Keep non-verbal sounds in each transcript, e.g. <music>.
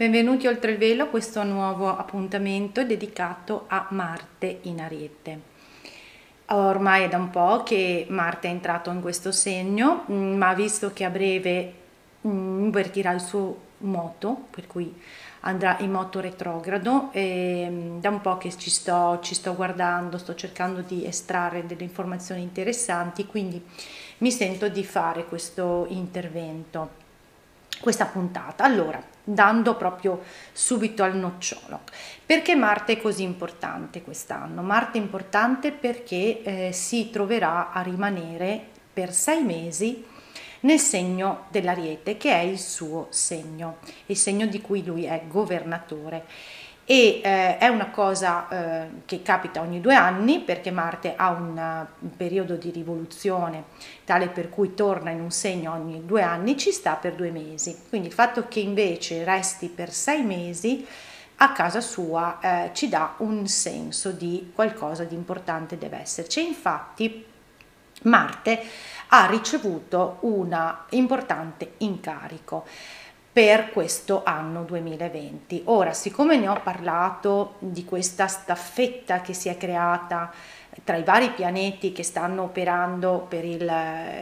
Benvenuti oltre il velo, questo nuovo appuntamento dedicato a Marte in Ariete. Ormai è da un po' che Marte è entrato in questo segno, mm, ma visto che a breve mm, invertirà il suo moto, per cui andrà in moto retrogrado e mm, da un po' che ci sto, ci sto guardando, sto cercando di estrarre delle informazioni interessanti, quindi mi sento di fare questo intervento, questa puntata. Allora, dando proprio subito al nocciolo. Perché Marte è così importante quest'anno? Marte è importante perché eh, si troverà a rimanere per sei mesi nel segno dell'Ariete, che è il suo segno, il segno di cui lui è governatore. E eh, è una cosa eh, che capita ogni due anni perché Marte ha un, un periodo di rivoluzione tale per cui torna in un segno ogni due anni, ci sta per due mesi. Quindi il fatto che invece resti per sei mesi a casa sua eh, ci dà un senso di qualcosa di importante deve esserci. Infatti Marte ha ricevuto un importante incarico per questo anno 2020. Ora, siccome ne ho parlato di questa staffetta che si è creata tra i vari pianeti che stanno operando per, il,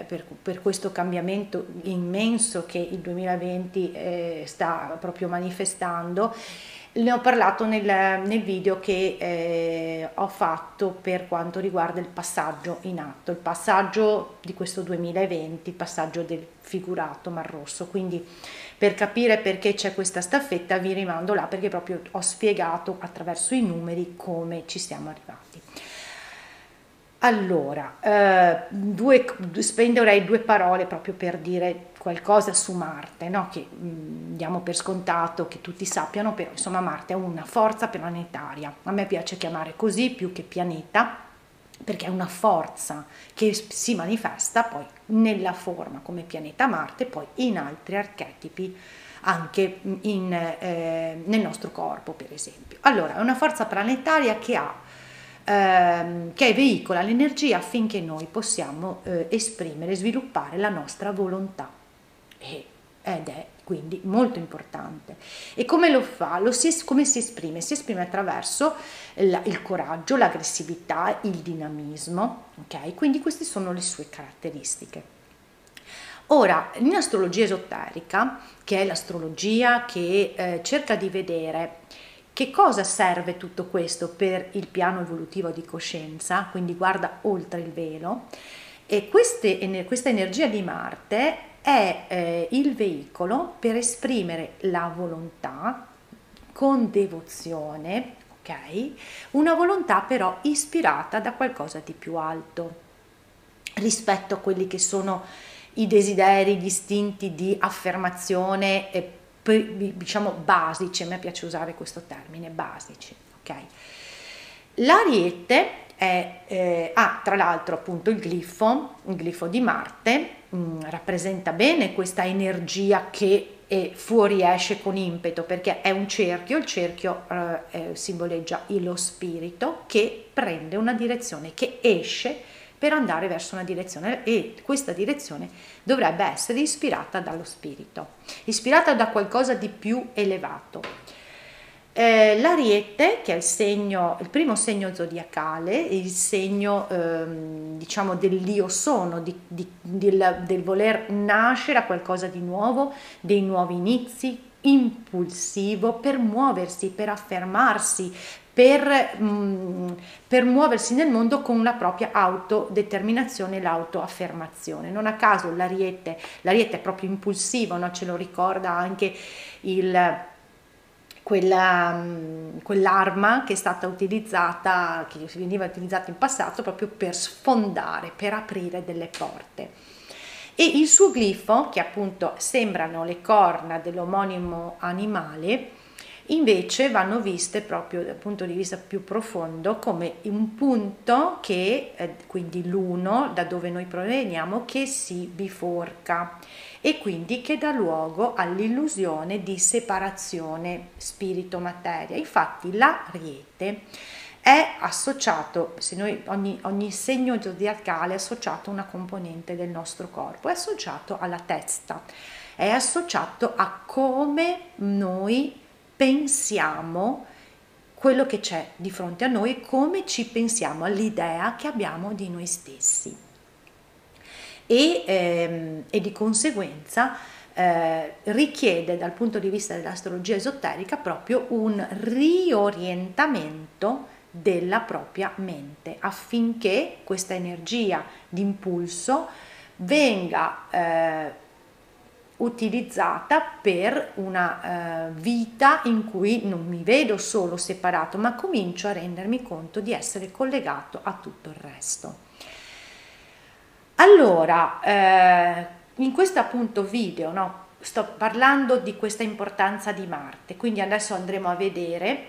per, per questo cambiamento immenso che il 2020 eh, sta proprio manifestando, ne ho parlato nel, nel video che eh, ho fatto per quanto riguarda il passaggio in atto, il passaggio di questo 2020, il passaggio del figurato Mar Rosso. Quindi per capire perché c'è questa staffetta vi rimando là perché proprio ho spiegato attraverso i numeri come ci siamo arrivati. Allora, eh, due, spenderei due parole proprio per dire qualcosa su Marte, no? che mh, mm, diamo per scontato che tutti sappiano, però insomma Marte è una forza planetaria. A me piace chiamare così più che pianeta, perché è una forza che si manifesta poi nella forma come pianeta Marte, poi in altri archetipi anche in, eh, nel nostro corpo, per esempio. Allora, è una forza planetaria che ha ehm, che veicola l'energia affinché noi possiamo eh, esprimere, sviluppare la nostra volontà. E, ed è quindi molto importante. E come lo fa? Lo si, come si esprime? Si esprime attraverso il, il coraggio, l'aggressività, il dinamismo, ok? Quindi queste sono le sue caratteristiche. Ora, in astrologia esoterica, che è l'astrologia che eh, cerca di vedere che cosa serve tutto questo per il piano evolutivo di coscienza, quindi guarda oltre il velo, e queste, questa energia di Marte è eh, il veicolo per esprimere la volontà con devozione, ok? Una volontà però ispirata da qualcosa di più alto rispetto a quelli che sono i desideri, gli istinti di affermazione e diciamo basici, a me piace usare questo termine, basici, ok? L'ariete è, eh, ha tra l'altro appunto il glifo, il glifo di Marte, mm, rappresenta bene questa energia che eh, fuoriesce con impeto perché è un cerchio, il cerchio eh, simboleggia lo spirito che prende una direzione, che esce per andare verso una direzione e questa direzione dovrebbe essere ispirata dallo spirito, ispirata da qualcosa di più elevato. Eh, l'ariete, che è il segno, il primo segno zodiacale, il segno ehm, diciamo dell'io sono, di, di, del, del voler nascere a qualcosa di nuovo, dei nuovi inizi, impulsivo per muoversi, per affermarsi, per, mh, mm, per, muoversi nel mondo con la propria autodeterminazione l'autoaffermazione. Non a caso l'ariete, l'ariete è proprio impulsivo, no? ce lo ricorda anche il, quella, mm, quell'arma che è stata utilizzata, che veniva utilizzata in passato proprio per sfondare, per aprire delle porte. e il suo glifo, che appunto sembrano le corna dell'omonimo animale, invece vanno viste proprio dal punto di vista più profondo come un punto che, eh, quindi l'uno, da dove noi proveniamo, che si biforca e quindi che dà luogo all'illusione di separazione spirito-materia. Infatti l'ariete è associato, se noi ogni, ogni segno zodiacale è associato a una componente del nostro corpo, è associato alla testa, è associato a come noi pensiamo quello che c'è di fronte a noi, come ci pensiamo all'idea che abbiamo di noi stessi. E, ehm, e di conseguenza eh, richiede dal punto di vista dell'astrologia esoterica proprio un riorientamento della propria mente affinché questa energia d'impulso venga eh, utilizzata per una uh, vita in cui non mi vedo solo separato, ma comincio a rendermi conto di essere collegato a tutto il resto. Allora, eh, in questo appunto video, no, sto parlando di questa importanza di Marte, quindi adesso andremo a vedere,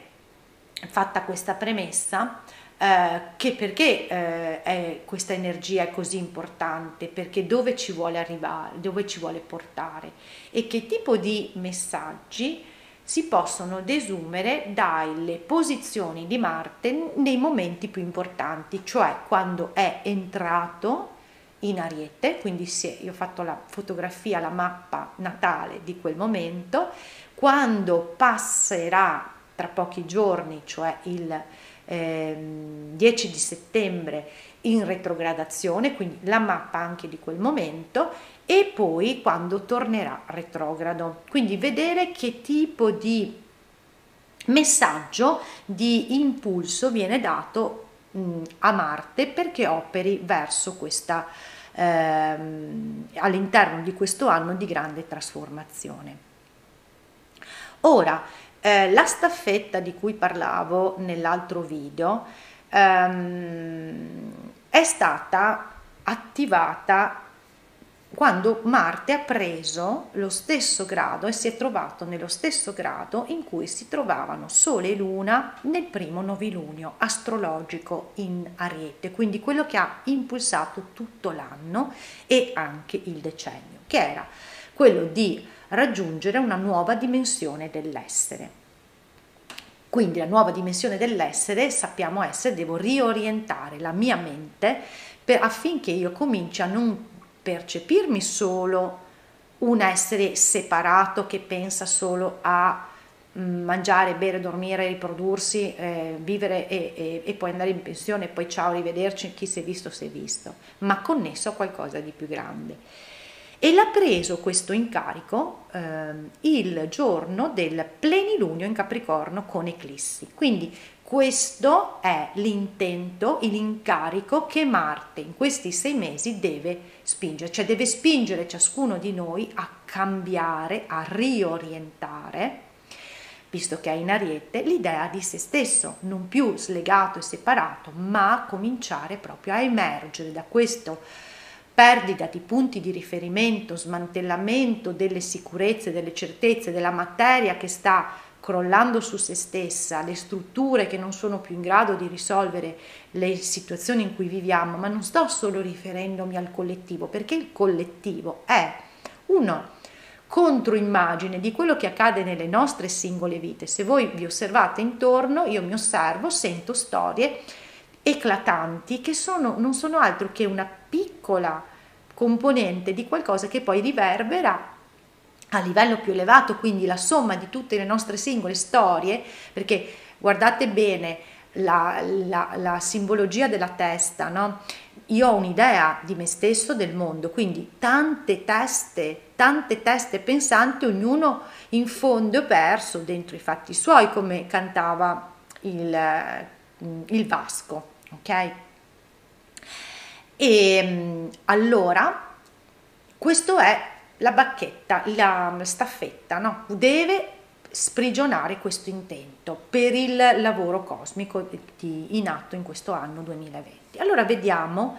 fatta questa premessa, eh, che perché eh, questa energia è così importante, perché dove ci vuole arrivare, dove ci vuole portare e che tipo di messaggi si possono desumere dalle posizioni di Marte nei momenti più importanti, cioè quando è entrato in Ariete, quindi se io ho fatto la fotografia, la mappa natale di quel momento, quando passerà tra pochi giorni, cioè il eh, 10 di settembre in retrogradazione, quindi la mappa anche di quel momento e poi quando tornerà retrogrado. Quindi vedere che tipo di messaggio di impulso viene dato mh, a Marte perché operi verso questa ehm, all'interno di questo anno di grande trasformazione. Ora, eh, la staffetta di cui parlavo nell'altro video ehm, è stata attivata quando Marte ha preso lo stesso grado e si è trovato nello stesso grado in cui si trovavano Sole e Luna nel primo novilunio astrologico in Ariete, quindi quello che ha impulsato tutto l'anno e anche il decennio, che era quello di raggiungere una nuova dimensione dell'essere. Quindi la nuova dimensione dell'essere sappiamo essere, devo riorientare la mia mente per, affinché io cominci a non percepirmi solo un essere separato che pensa solo a mm, mangiare, bere, dormire, riprodursi, eh, vivere e, e, e, poi andare in pensione e poi ciao, arrivederci, chi si è visto si è visto, ma connesso a qualcosa di più grande e l'ha preso questo incarico eh, il giorno del plenilunio in Capricorno con eclissi. Quindi questo è l'intento, l'incarico che Marte in questi sei mesi deve spingere, cioè deve spingere ciascuno di noi a cambiare, a riorientare, visto che è in ariete, l'idea di se stesso, non più slegato e separato, ma cominciare proprio a emergere da questo perdita di punti di riferimento, smantellamento delle sicurezze, delle certezze, della materia che sta crollando su se stessa, le strutture che non sono più in grado di risolvere le situazioni in cui viviamo, ma non sto solo riferendomi al collettivo, perché il collettivo è uno controimmagine di quello che accade nelle nostre singole vite. Se voi vi osservate intorno, io mi osservo, sento storie eclatanti che sono, non sono altro che una piccola componente di qualcosa che poi riverbera a livello più elevato, quindi la somma di tutte le nostre singole storie, perché guardate bene la, la, la simbologia della testa, no? Io ho un'idea di me stesso, del mondo, quindi tante teste, tante teste pensanti, ognuno in fondo perso dentro i fatti suoi, come cantava il, il Vasco, ok? E mm, allora, questo è la bacchetta, la staffetta, no? Deve sprigionare questo intento per il lavoro cosmico in atto in questo anno 2020. Allora vediamo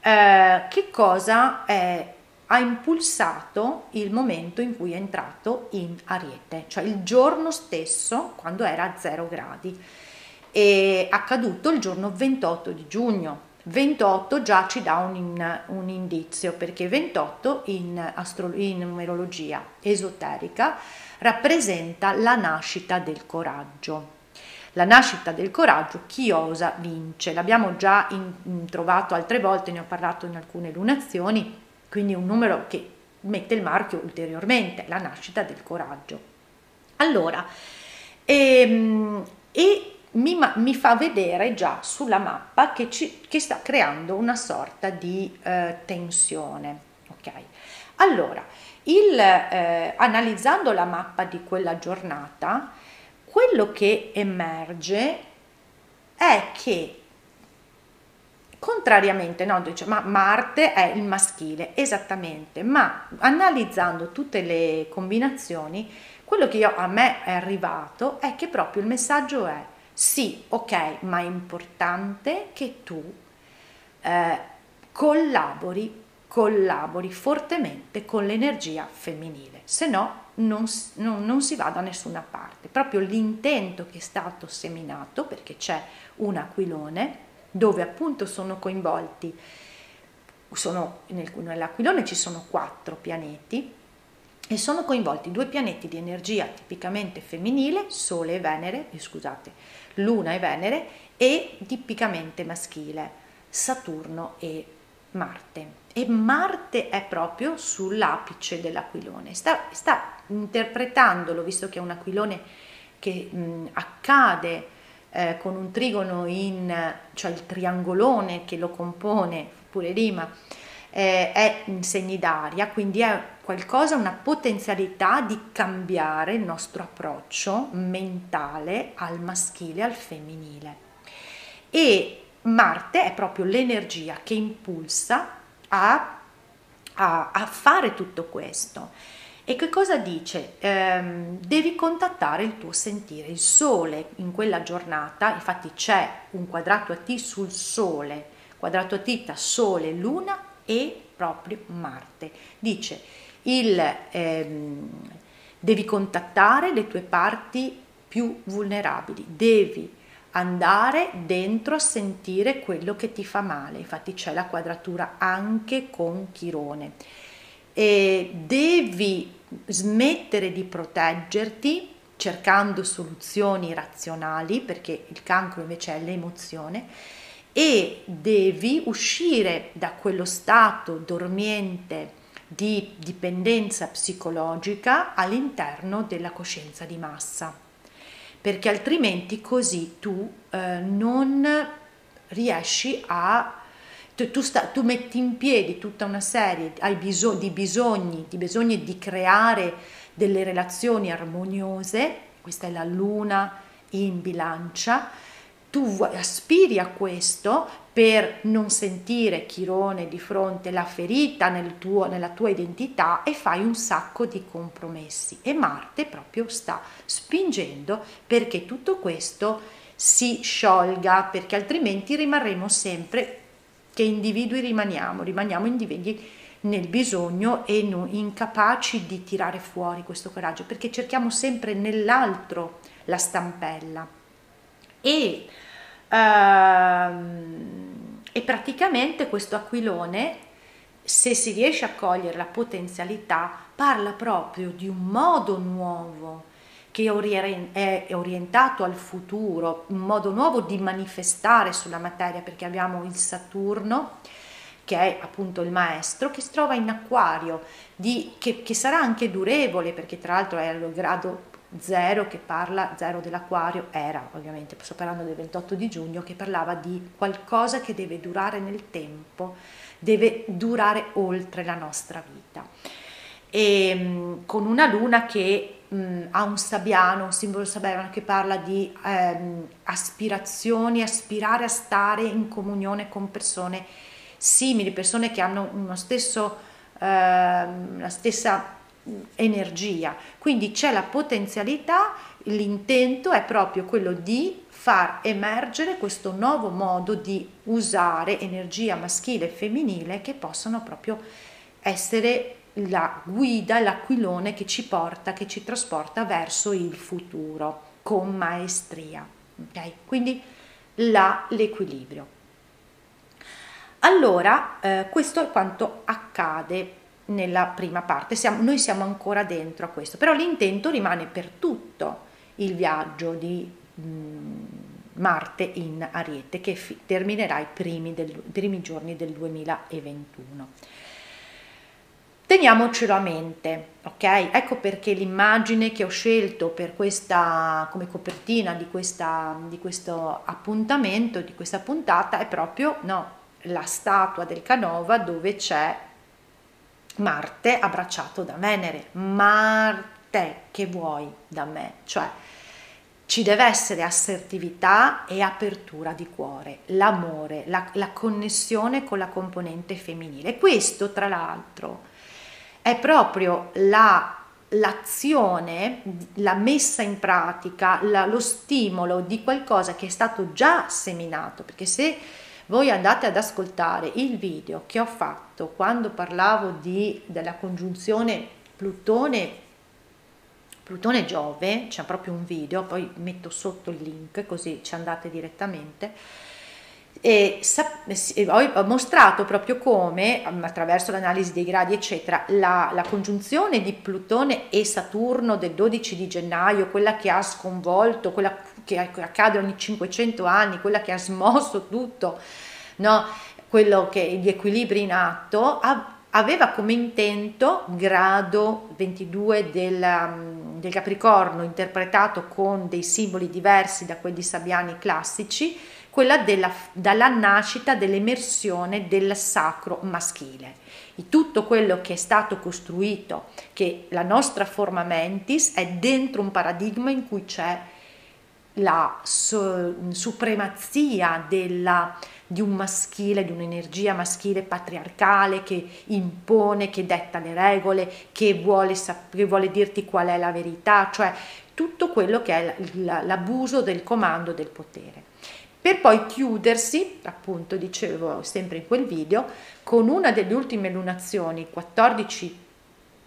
eh, che cosa è ha impulsato il momento in cui è entrato in Ariete, cioè il giorno stesso quando era a 0 gradi. È accaduto il giorno 28 di giugno. 28 già ci dà un, un indizio perché 28 in, astro, in numerologia esoterica rappresenta la nascita del coraggio. La nascita del coraggio, chi osa vince. L'abbiamo già in, in, trovato altre volte, ne ho parlato in alcune lunazioni, quindi un numero che mette il marchio ulteriormente, la nascita del coraggio. Allora, ehm, e mi, mi, fa vedere già sulla mappa che, ci, che sta creando una sorta di eh, tensione. Ok, allora, il, eh, analizzando la mappa di quella giornata, quello che emerge è che contrariamente, no, dice, ma Marte è il maschile, esattamente, ma analizzando tutte le combinazioni, quello che io, a me è arrivato è che proprio il messaggio è sì, ok, ma è importante che tu eh, collabori, collabori fortemente con l'energia femminile, se no non, non, non si va da nessuna parte. Proprio l'intento che è stato seminato, perché c'è un aquilone, dove appunto sono coinvolti, sono, nel, nell'aquilone ci sono quattro pianeti e sono coinvolti due pianeti di energia tipicamente femminile, Sole e Venere, eh, scusate, Luna e Venere, e tipicamente maschile, Saturno e Marte. E Marte è proprio sull'apice dell'aquilone, sta, sta interpretandolo, visto che è un aquilone che mh, accade eh, con un trigono in, cioè il triangolone che lo compone, pure Rima, eh, è in segni d'aria, quindi è qualcosa, una potenzialità di cambiare il nostro approccio mentale al maschile, al femminile. E Marte è proprio l'energia che impulsa a, a, a fare tutto questo. E che cosa dice? Ehm, devi contattare il tuo sentire. Il sole in quella giornata, infatti c'è un quadrato a T sul sole, quadrato a T tra sole, luna e proprio Marte. Dice, il, ehm, devi contattare le tue parti più vulnerabili, devi andare dentro a sentire quello che ti fa male. Infatti c'è la quadratura anche con Chirone. E devi smettere di proteggerti cercando soluzioni razionali, perché il cancro invece è l'emozione, e devi uscire da quello stato dormiente di dipendenza psicologica all'interno della coscienza di massa, perché altrimenti così tu eh, non riesci a tu, tu, sta, tu, metti in piedi tutta una serie biso, di bisogni, di bisogni di creare delle relazioni armoniose, questa è la luna in bilancia, tu aspiri a questo per non sentire Chirone di fronte la ferita nel tuo, nella tua identità e fai un sacco di compromessi e Marte proprio sta spingendo perché tutto questo si sciolga perché altrimenti rimarremo sempre che individui rimaniamo, rimaniamo individui nel bisogno e non, incapaci di tirare fuori questo coraggio, perché cerchiamo sempre nell'altro la stampella. E, ehm, e praticamente questo aquilone, se si riesce a cogliere la potenzialità, parla proprio di un modo nuovo che è orientato al futuro, un modo nuovo di manifestare sulla materia, perché abbiamo il Saturno, che è appunto il maestro, che si trova in acquario, di, che, che, sarà anche durevole, perché tra l'altro è al grado zero che parla, zero dell'acquario, era ovviamente, sto parlando del 28 di giugno, che parlava di qualcosa che deve durare nel tempo, deve durare oltre la nostra vita. E con una luna che mh, ha un sabbiano, un simbolo sabbiano che parla di ehm, aspirazioni, aspirare a stare in comunione con persone simili, persone che hanno uno stesso, ehm, la stessa energia. Quindi c'è la potenzialità, l'intento è proprio quello di far emergere questo nuovo modo di usare energia maschile e femminile che possono proprio essere la guida, l'aquilone che ci porta, che ci trasporta verso il futuro con maestria. Okay? Quindi là l'equilibrio. Allora, eh, questo è quanto accade nella prima parte, siamo, noi siamo ancora dentro a questo, però l'intento rimane per tutto il viaggio di mh, mm, Marte in Ariete che fi- terminerà i primi, del, primi giorni del 2021. Teniamocelo a mente, ok? Ecco perché l'immagine che ho scelto per questa, come copertina di, questa, di questo appuntamento, di questa puntata, è proprio no, la statua del Canova dove c'è Marte abbracciato da Venere. Marte, che vuoi da me? Cioè, ci deve essere assertività e apertura di cuore, l'amore, la, la connessione con la componente femminile. Questo, tra l'altro, è proprio la l'azione, la messa in pratica, la, lo stimolo di qualcosa che è stato già seminato, perché se voi andate ad ascoltare il video che ho fatto quando parlavo di, della congiunzione Plutone Plutone Giove, c'è proprio un video, poi metto sotto il link così ci andate direttamente e ho mostrato proprio come, attraverso l'analisi dei gradi, eccetera, la, la, congiunzione di Plutone e Saturno del 12 di gennaio, quella che ha sconvolto, quella che accade ogni 500 anni, quella che ha smosso tutto, no? quello che gli equilibri in atto, aveva come intento grado 22 del, del Capricorno, interpretato con dei simboli diversi da quelli sabbiani classici, quella della, dalla nascita dell'emersione del sacro maschile. Di tutto quello che è stato costruito, che la nostra forma mentis è dentro un paradigma in cui c'è la so, supremazia della, di un maschile, di un'energia maschile patriarcale che impone, che detta le regole, che vuole, che vuole dirti qual è la verità, cioè tutto quello che è l'abuso del comando del potere per poi chiudersi, appunto dicevo sempre in quel video, con una delle ultime lunazioni, 14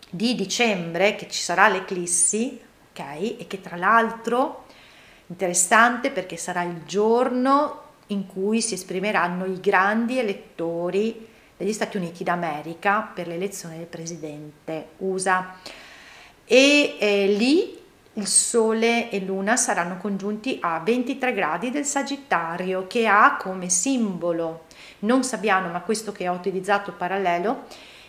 di dicembre, che ci sarà l'eclissi, ok? E che tra l'altro interessante perché sarà il giorno in cui si esprimeranno i grandi elettori degli Stati Uniti d'America per l'elezione del presidente USA. E eh, lì il Sole e Luna saranno congiunti a 23 gradi del Sagittario che ha come simbolo non sabbiano ma questo che ho utilizzato parallelo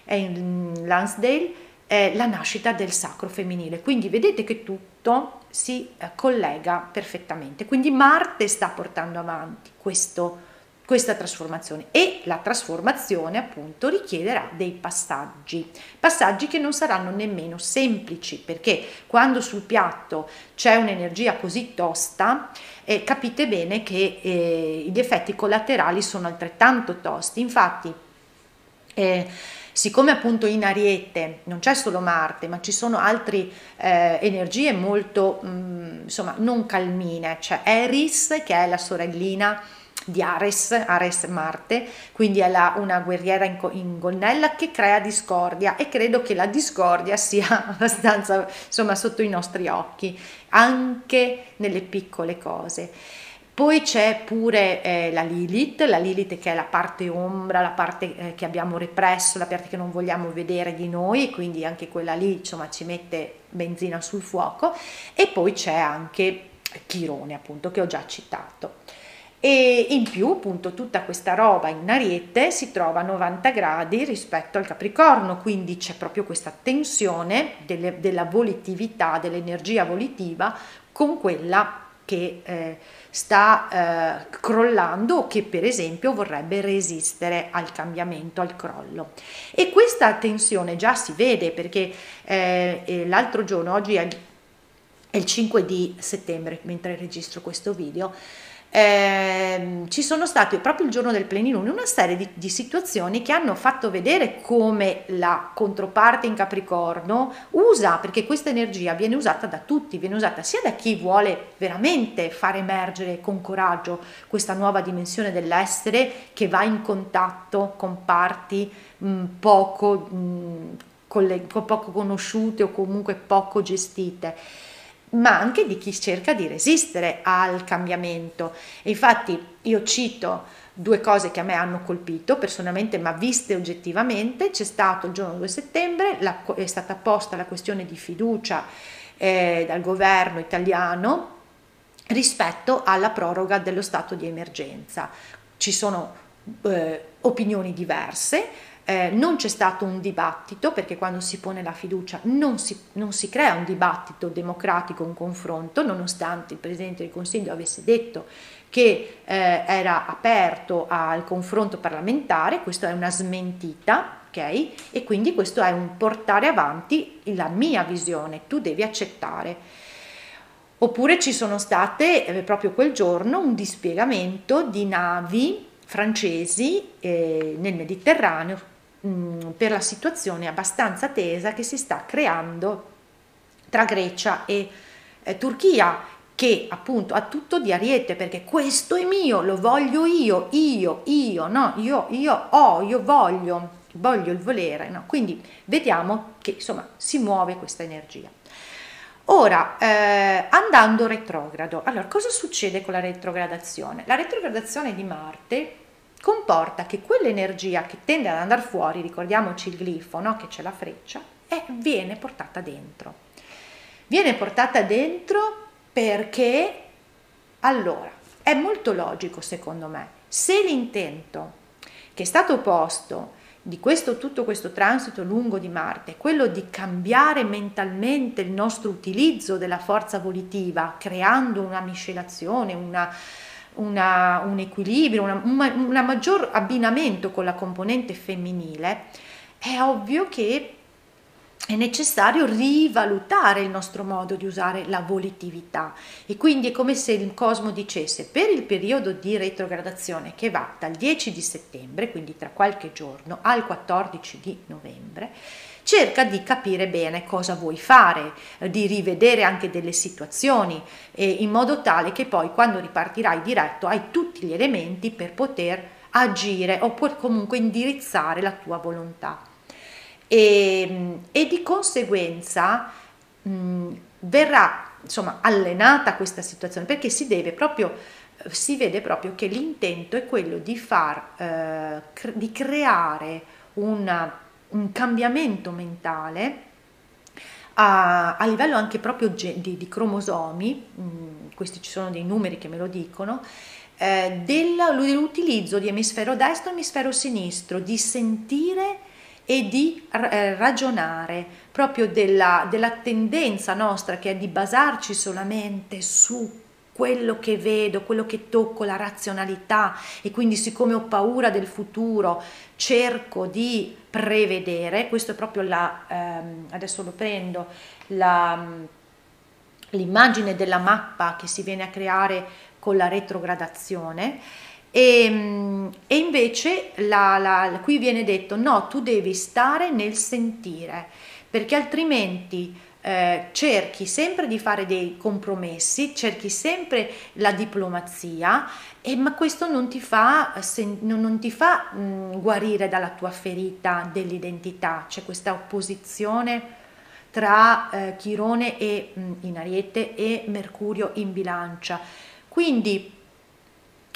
è in Lansdale è la nascita del sacro femminile. Quindi vedete che tutto si eh, collega perfettamente. Quindi Marte sta portando avanti questo questa trasformazione. E la trasformazione appunto richiederà dei passaggi, passaggi che non saranno nemmeno semplici perché quando sul piatto c'è un'energia così tosta eh, capite bene che eh, gli effetti collaterali sono altrettanto tosti, infatti eh, siccome appunto in Ariete non c'è solo Marte, ma ci sono altre eh, energie molto, mh, mm, insomma, non calmine, c'è Eris che è la sorellina di Ares, Ares Marte, quindi è la, una guerriera in, in, gonnella che crea discordia e credo che la discordia sia <laughs> abbastanza insomma sotto i nostri occhi, anche nelle piccole cose. Poi c'è pure eh, la Lilith, la Lilith che è la parte ombra, la parte eh, che abbiamo represso, la parte che non vogliamo vedere di noi, quindi anche quella lì insomma ci mette benzina sul fuoco. E poi c'è anche Chirone appunto che ho già citato e in più appunto tutta questa roba in ariete si trova a 90 gradi rispetto al capricorno quindi c'è proprio questa tensione delle, della volitività dell'energia volitiva con quella che eh, sta eh, crollando o che per esempio vorrebbe resistere al cambiamento, al crollo. E questa tensione già si vede perché eh, eh l'altro giorno, oggi è il 5 di settembre, mentre registro questo video, eh, ci sono state proprio il giorno del plenilunio una serie di, di, situazioni che hanno fatto vedere come la controparte in Capricorno usa, perché questa energia viene usata da tutti, viene usata sia da chi vuole veramente far emergere con coraggio questa nuova dimensione dell'essere che va in contatto con parti mh, poco, mh, le, poco conosciute o comunque poco gestite ma anche di chi cerca di resistere al cambiamento. E infatti io cito due cose che a me hanno colpito personalmente, ma viste oggettivamente, c'è stato il giorno 2 settembre, la, è stata posta la questione di fiducia eh, dal governo italiano rispetto alla proroga dello stato di emergenza. Ci sono eh, opinioni diverse, eh, non c'è stato un dibattito perché quando si pone la fiducia non si, non si, crea un dibattito democratico, un confronto, nonostante il Presidente del Consiglio avesse detto che eh, era aperto al confronto parlamentare, questa è una smentita, ok? E quindi questo è un portare avanti la mia visione, tu devi accettare. Oppure ci sono state eh, proprio quel giorno un dispiegamento di navi francesi eh, nel Mediterraneo Mm, per la situazione abbastanza tesa che si sta creando tra Grecia e eh, Turchia che appunto ha tutto di ariete perché questo è mio, lo voglio io, io, io, no, io, io ho, io voglio, voglio il volere, no? Quindi vediamo che insomma si muove questa energia. Ora, eh, andando retrogrado, allora cosa succede con la retrogradazione? La retrogradazione di Marte comporta che quell'energia che tende ad andare fuori, ricordiamoci il glifo, no? che c'è la freccia, è, viene portata dentro. Viene portata dentro perché, allora, è molto logico secondo me, se l'intento che è stato posto di questo, tutto questo transito lungo di Marte, quello di cambiare mentalmente il nostro utilizzo della forza volitiva, creando una miscelazione, una, una, un equilibrio, una, un maggior abbinamento con la componente femminile, è ovvio che è necessario rivalutare il nostro modo di usare la volitività. E quindi è come se il cosmo dicesse per il periodo di retrogradazione che va dal 10 di settembre, quindi tra qualche giorno, al 14 di novembre, cerca di capire bene cosa vuoi fare, eh, di rivedere anche delle situazioni eh, in modo tale che poi quando ripartirai diretto hai tutti gli elementi per poter agire o comunque indirizzare la tua volontà. E, mm, e di conseguenza mh, mm, verrà insomma allenata questa situazione perché si deve proprio si vede proprio che l'intento è quello di far eh, cre- di creare una un cambiamento mentale a, a livello anche proprio di, di cromosomi, mh, mm, questi ci sono dei numeri che me lo dicono, eh, dell'utilizzo di emisfero destro e emisfero sinistro, di sentire e di eh, ragionare, proprio della, della tendenza nostra che è di basarci solamente su quello che vedo, quello che tocco, la razionalità. E quindi siccome ho paura del futuro cerco di prevedere, questo è proprio la, ehm, adesso lo prendo, la, l'immagine della mappa che si viene a creare con la retrogradazione. E, e invece la, la, qui viene detto no, tu devi stare nel sentire perché altrimenti eh, cerchi sempre di fare dei compromessi, cerchi sempre la diplomazia, e, ma questo non ti fa, se, non, non ti fa mh, guarire dalla tua ferita dell'identità, c'è questa opposizione tra eh, Chirone e, mh, in Ariete e Mercurio in bilancia. Quindi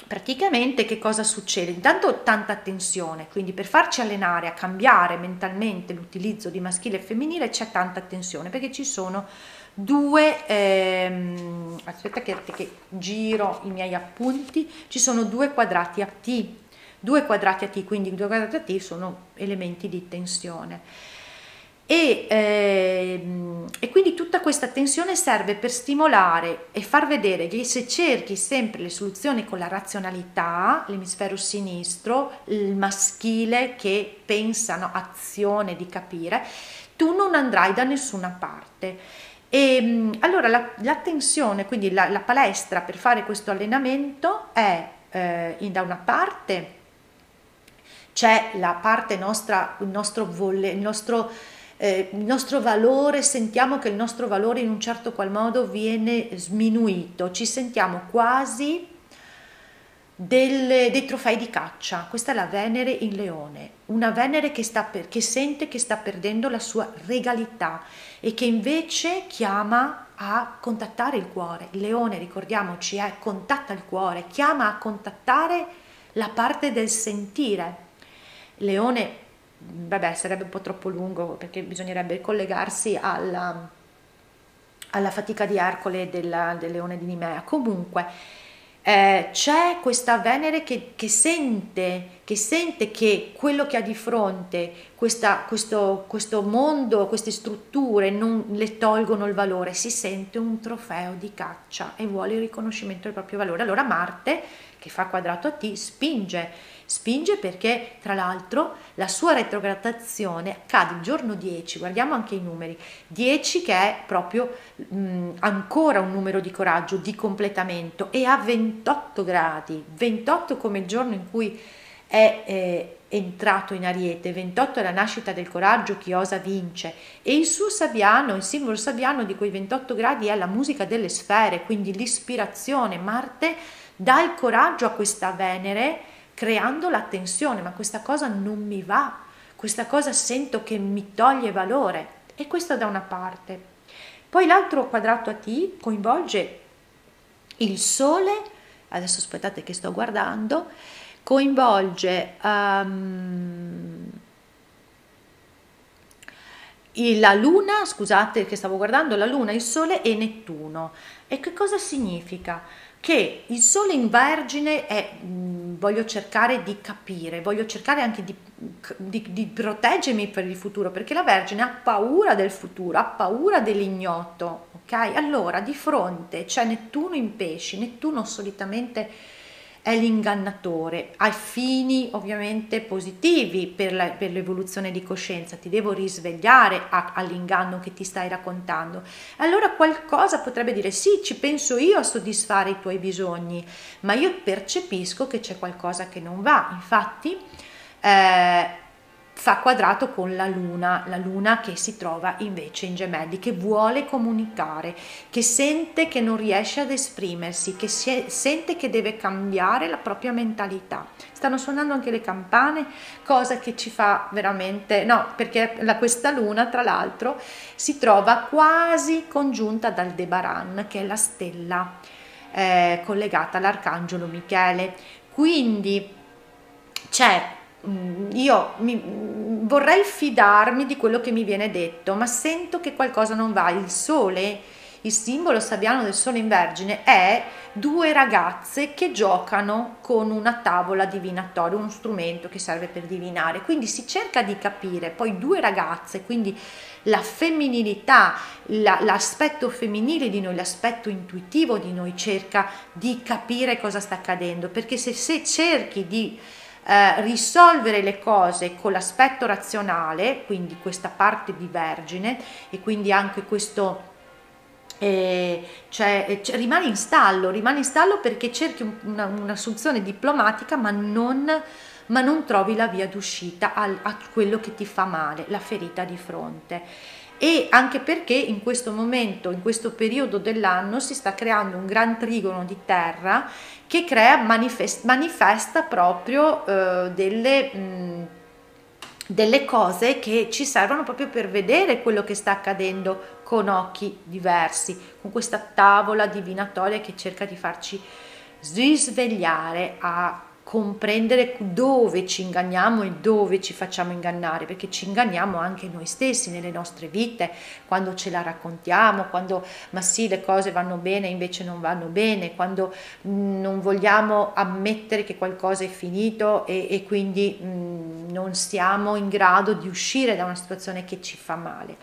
praticamente che cosa succede? Intanto tanta attenzione, quindi per farci allenare a cambiare mentalmente l'utilizzo di maschile e femminile c'è tanta attenzione perché ci sono due, ehm, aspetta che, che giro i miei appunti, ci sono due quadrati a T, due quadrati a T, quindi due quadrati a T sono elementi di tensione. E, ehm, e, quindi tutta questa tensione serve per stimolare e far vedere che se cerchi sempre le soluzioni con la razionalità, l'emisfero sinistro, il maschile che pensa, no, azione di capire, tu non andrai da nessuna parte. E mm, allora la, la tensione, quindi la, la, palestra per fare questo allenamento è eh, in, da una parte c'è la parte nostra, il nostro, volle, il, nostro, eh, il nostro valore, sentiamo che il nostro valore in un certo qual modo viene sminuito, ci sentiamo quasi delle, dei trofei di caccia. Questa è la Venere in Leone, una Venere che, sta per, che sente che sta perdendo la sua regalità e che invece chiama a contattare il cuore. Il leone, ricordiamoci, è contatta il cuore, chiama a contattare la parte del sentire. Leone, vabbè, sarebbe un po' troppo lungo perché bisognerebbe collegarsi alla, alla fatica di Ercole della, del leone di Nimea. Comunque, eh, c'è questa Venere che, che, sente, che sente che quello che ha di fronte, questa, questo, questo mondo, queste strutture non le tolgono il valore, si sente un trofeo di caccia e vuole il riconoscimento del proprio valore. Allora Marte, che fa quadrato a T, spinge Spinge perché, tra l'altro, la sua retrogradazione cade il giorno 10, guardiamo anche i numeri, 10 che è proprio mh, ancora un numero di coraggio, di completamento, e a 28 gradi, 28 come il giorno in cui è eh, entrato in Ariete, 28 è la nascita del coraggio, chi osa vince, e il suo sabiano, il simbolo sabiano di quei 28 gradi è la musica delle sfere, quindi l'ispirazione, Marte dà il coraggio a questa Venere, creando la tensione, ma questa cosa non mi va, questa cosa sento che mi toglie valore e questo da una parte. Poi l'altro quadrato a T coinvolge il Sole, adesso aspettate che sto guardando, coinvolge um, la Luna, scusate che stavo guardando, la Luna, il Sole e Nettuno. E che cosa significa? Che il sole in vergine è, mm, voglio cercare di capire, voglio cercare anche di, di, di, proteggermi per il futuro, perché la vergine ha paura del futuro, ha paura dell'ignoto, ok? Allora di fronte c'è Nettuno in pesci, Nettuno solitamente è l'ingannatore, ha fini ovviamente positivi per, la, per, l'evoluzione di coscienza, ti devo risvegliare a, all'inganno che ti stai raccontando. Allora qualcosa potrebbe dire sì, ci penso io a soddisfare i tuoi bisogni, ma io percepisco che c'è qualcosa che non va. Infatti, eh, fa quadrato con la luna, la luna che si trova invece in gemelli, che vuole comunicare, che sente che non riesce ad esprimersi, che si, sente che deve cambiare la propria mentalità. Stanno suonando anche le campane, cosa che ci fa veramente, no, perché la, questa luna tra l'altro si trova quasi congiunta dal Debaran, che è la stella eh, collegata all'arcangelo Michele. Quindi c'è io mi, mm, vorrei fidarmi di quello che mi viene detto, ma sento che qualcosa non va. Il sole, il simbolo sabiano del sole in vergine, è due ragazze che giocano con una tavola divinatoria, uno strumento che serve per divinare. Quindi si cerca di capire, poi due ragazze, quindi la femminilità, la, l'aspetto femminile di noi, l'aspetto intuitivo di noi cerca di capire cosa sta accadendo, perché se, se cerchi di eh, risolvere le cose con l'aspetto razionale, quindi questa parte di vergine e quindi anche questo eh, cioè, cioè, rimane in stallo, rimane in stallo perché cerchi una, un'assunzione diplomatica ma non, ma non, trovi la via d'uscita a, a quello che ti fa male, la ferita di fronte e anche perché in questo momento, in questo periodo dell'anno si sta creando un gran trigono di terra che crea, manifest, manifesta proprio eh, delle, mh, delle cose che ci servono proprio per vedere quello che sta accadendo con occhi diversi, con questa tavola divinatoria che cerca di farci risvegliare a comprendere dove ci inganniamo e dove ci facciamo ingannare, perché ci inganniamo anche noi stessi nelle nostre vite, quando ce la raccontiamo, quando ma sì le cose vanno bene invece non vanno bene, quando mm, non vogliamo ammettere che qualcosa è finito e, e quindi mh, mm, non siamo in grado di uscire da una situazione che ci fa male.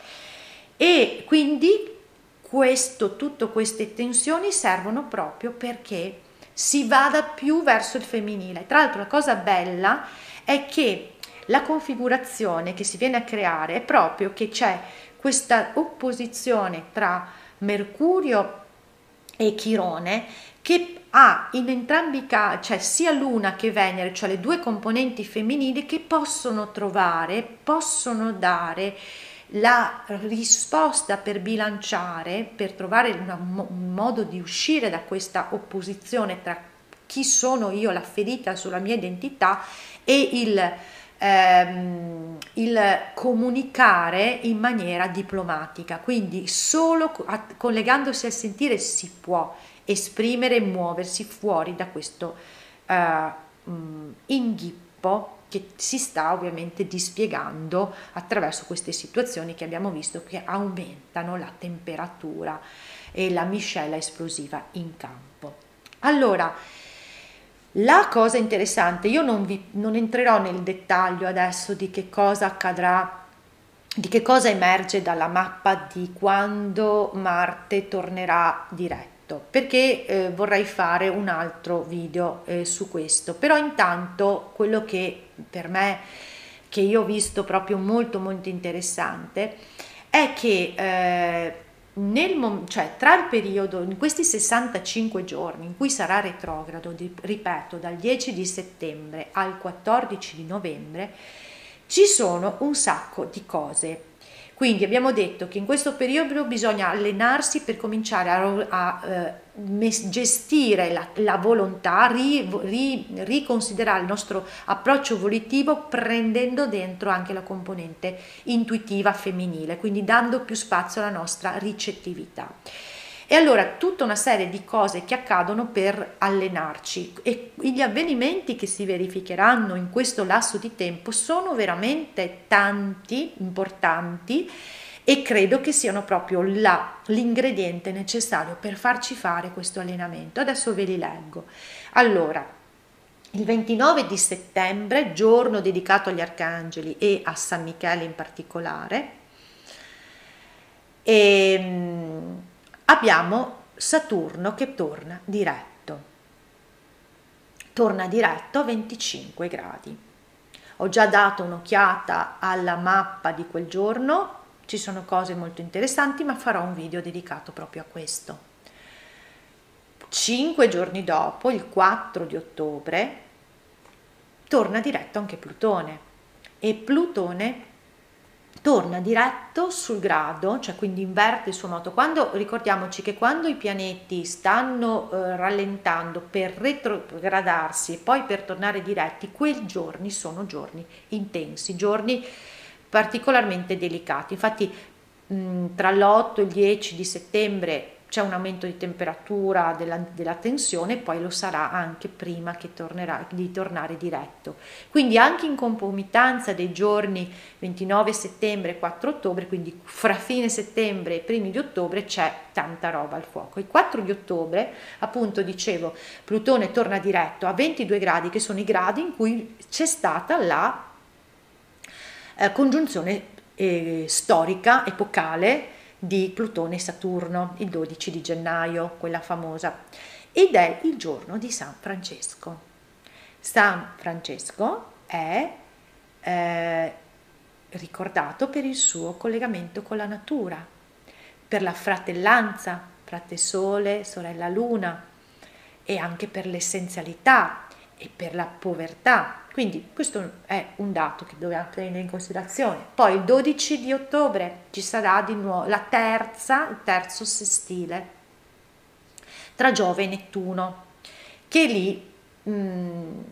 E quindi questo, tutte queste tensioni servono proprio perché si vada più verso il femminile. Tra l'altro la cosa bella è che la configurazione che si viene a creare è proprio che c'è questa opposizione tra Mercurio e Chirone che ha in entrambi i casi, cioè sia Luna che Venere, cioè le due componenti femminili che possono trovare, possono dare la risposta per bilanciare, per trovare un modo di uscire da questa opposizione tra chi sono io, la ferita sulla mia identità e il, ehm, il comunicare in maniera diplomatica. Quindi solo collegandosi al sentire si può esprimere e muoversi fuori da questo eh, inghippo che si sta ovviamente dispiegando attraverso queste situazioni che abbiamo visto che aumentano la temperatura e la miscela esplosiva in campo. Allora, la cosa interessante, io non, vi, non entrerò nel dettaglio adesso di che cosa accadrà di che cosa emerge dalla mappa di quando Marte tornerà diretto perché eh, vorrei fare un altro video eh, su questo. Però intanto quello che per me che io ho visto proprio molto molto interessante è che eh, nel, cioè, tra il periodo in questi 65 giorni in cui sarà retrogrado di, ripeto dal 10 di settembre al 14 di novembre ci sono un sacco di cose quindi abbiamo detto che in questo periodo bisogna allenarsi per cominciare a, a, eh, gestire la, la volontà, ri, ri, riconsiderare il nostro approccio volitivo prendendo dentro anche la componente intuitiva femminile, quindi dando più spazio alla nostra ricettività. E allora tutta una serie di cose che accadono per allenarci e gli avvenimenti che si verificheranno in questo lasso di tempo sono veramente tanti, importanti e credo che siano proprio la, l'ingrediente necessario per farci fare questo allenamento. Adesso ve li leggo. Allora, il 29 di settembre, giorno dedicato agli arcangeli e a San Michele in particolare, e, ehm, abbiamo Saturno che torna diretto. Torna diretto a 25 gradi. Ho già dato un'occhiata alla mappa di quel giorno, ci sono cose molto interessanti, ma farò un video dedicato proprio a questo. Cinque giorni dopo, il 4 di ottobre, torna diretto anche Plutone e Plutone torna diretto sul grado, cioè quindi inverte il suo moto. Quando ricordiamoci che quando i pianeti stanno eh, rallentando per retrogradarsi e poi per tornare diretti, quei giorni sono giorni intensi, giorni particolarmente delicati. Infatti mh, tra l'8 e il 10 di settembre c'è un aumento di temperatura della, della tensione, poi lo sarà anche prima che tornerà, di tornare diretto. Quindi anche in concomitanza dei giorni 29 settembre e 4 ottobre, quindi fra fine settembre e primi di ottobre c'è tanta roba al fuoco. Il 4 di ottobre, appunto dicevo, Plutone torna diretto a 22 gradi, che sono i gradi in cui c'è stata la eh, congiunzione eh, storica, epocale, di Plutone e Saturno, il 12 di gennaio, quella famosa, ed è il giorno di San Francesco. San Francesco è eh, ricordato per il suo collegamento con la natura, per la fratellanza, frate sole, sorella luna, e anche per l'essenzialità e per la povertà. Quindi questo è un dato che dobbiamo prendere in considerazione. Poi il 12 di ottobre ci sarà di nuovo la terza, il terzo sestile tra Giove e Nettuno, che lì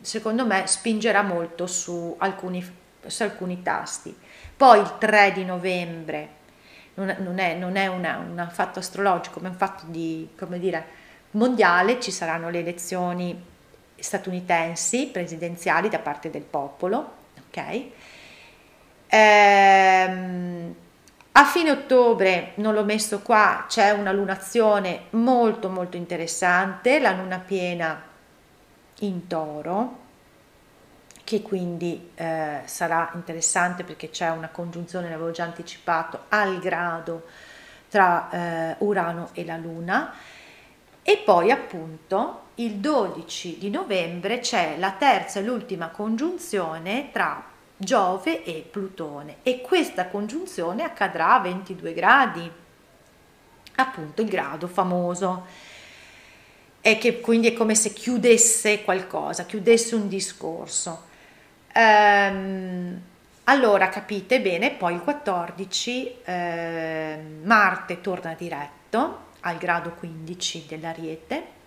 secondo me spingerà molto su alcuni, su alcuni tasti. Poi il 3 di novembre non, è, non è un fatto astrologico, ma è un fatto di, come dire, mondiale, ci saranno le statunitensi presidenziali da parte del popolo, ok? Ehm, a fine ottobre, non l'ho messo qua, c'è una lunazione molto molto interessante, la luna piena in toro, che quindi eh, sarà interessante perché c'è una congiunzione, l'avevo già anticipato, al grado tra eh, Urano e la Luna. E poi appunto il 12 di novembre c'è la terza e l'ultima congiunzione tra Giove e Plutone. E questa congiunzione accadrà a 22 gradi, appunto il grado famoso. E che quindi è come se chiudesse qualcosa, chiudesse un discorso. Ehm, allora capite bene, poi il 14 eh, Marte torna diretto al grado 15 dell'Ariete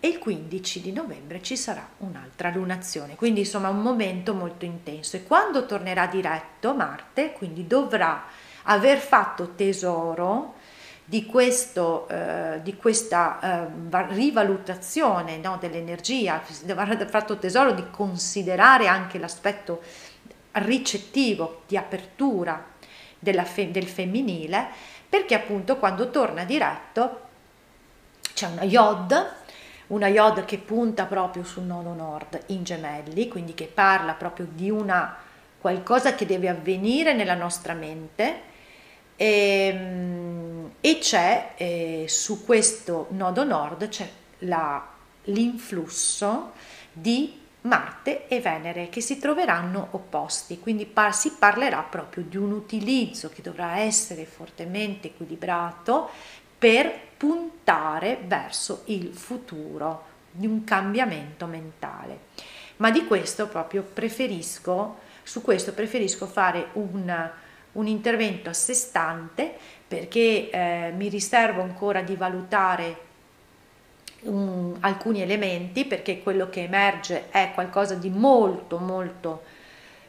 e il 15 di novembre ci sarà un'altra lunazione, quindi insomma un momento molto intenso. E quando tornerà diretto Marte, quindi dovrà aver fatto tesoro di, questo, eh, di questa eh, rivalutazione no, dell'energia, aver fatto tesoro di considerare anche l'aspetto ricettivo, di apertura fe- del femminile, perché appunto quando torna diretto c'è una Yod, una Yod che punta proprio sul nodo nord in gemelli, quindi che parla proprio di una qualcosa che deve avvenire nella nostra mente. E, ehm, e c'è eh, su questo nodo nord c'è la, l'influsso di Marte e Venere che si troveranno opposti, quindi par- si parlerà proprio di un utilizzo che dovrà essere fortemente equilibrato per puntare verso il futuro, di un cambiamento mentale. Ma di questo proprio preferisco, su questo preferisco fare un, un intervento a sé stante perché eh, mi riservo ancora di valutare um, alcuni elementi perché quello che emerge è qualcosa di molto molto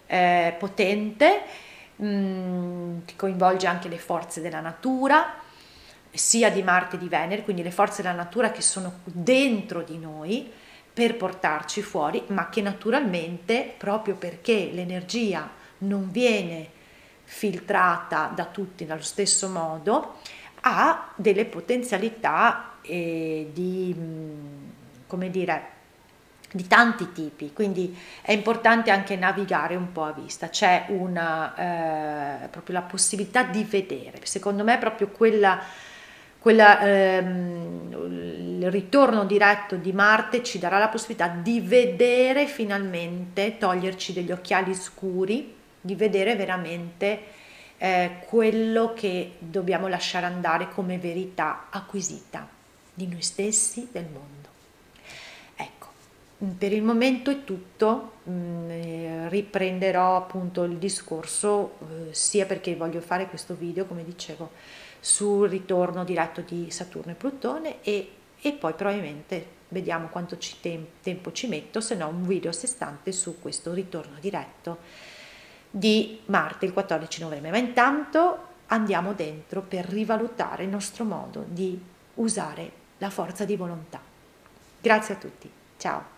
eh, potente, um, che coinvolge anche le forze della natura, sia di Marte che di Venere, quindi le forze della natura che sono dentro di noi per portarci fuori, ma che naturalmente, proprio perché l'energia non viene filtrata da tutti nello stesso modo, ha delle potenzialità eh, di, mm, come dire, di tanti tipi, quindi è importante anche navigare un po' a vista, c'è una, eh, proprio la possibilità di vedere, secondo me proprio quella, quella ehm, il ritorno diretto di Marte ci darà la possibilità di vedere finalmente, toglierci degli occhiali scuri, di vedere veramente eh, quello che dobbiamo lasciare andare come verità acquisita di noi stessi, del mondo. Ecco, mm, per il momento è tutto, mm, eh, riprenderò appunto il discorso eh, sia perché voglio fare questo video, come dicevo, sul ritorno diretto di Saturno e Plutone e, e poi probabilmente vediamo quanto ci tem- tempo ci metto, se no un video a sé stante su questo ritorno diretto di Marte il 14 novembre. Ma intanto andiamo dentro per rivalutare il nostro modo di usare la forza di volontà. Grazie a tutti, ciao!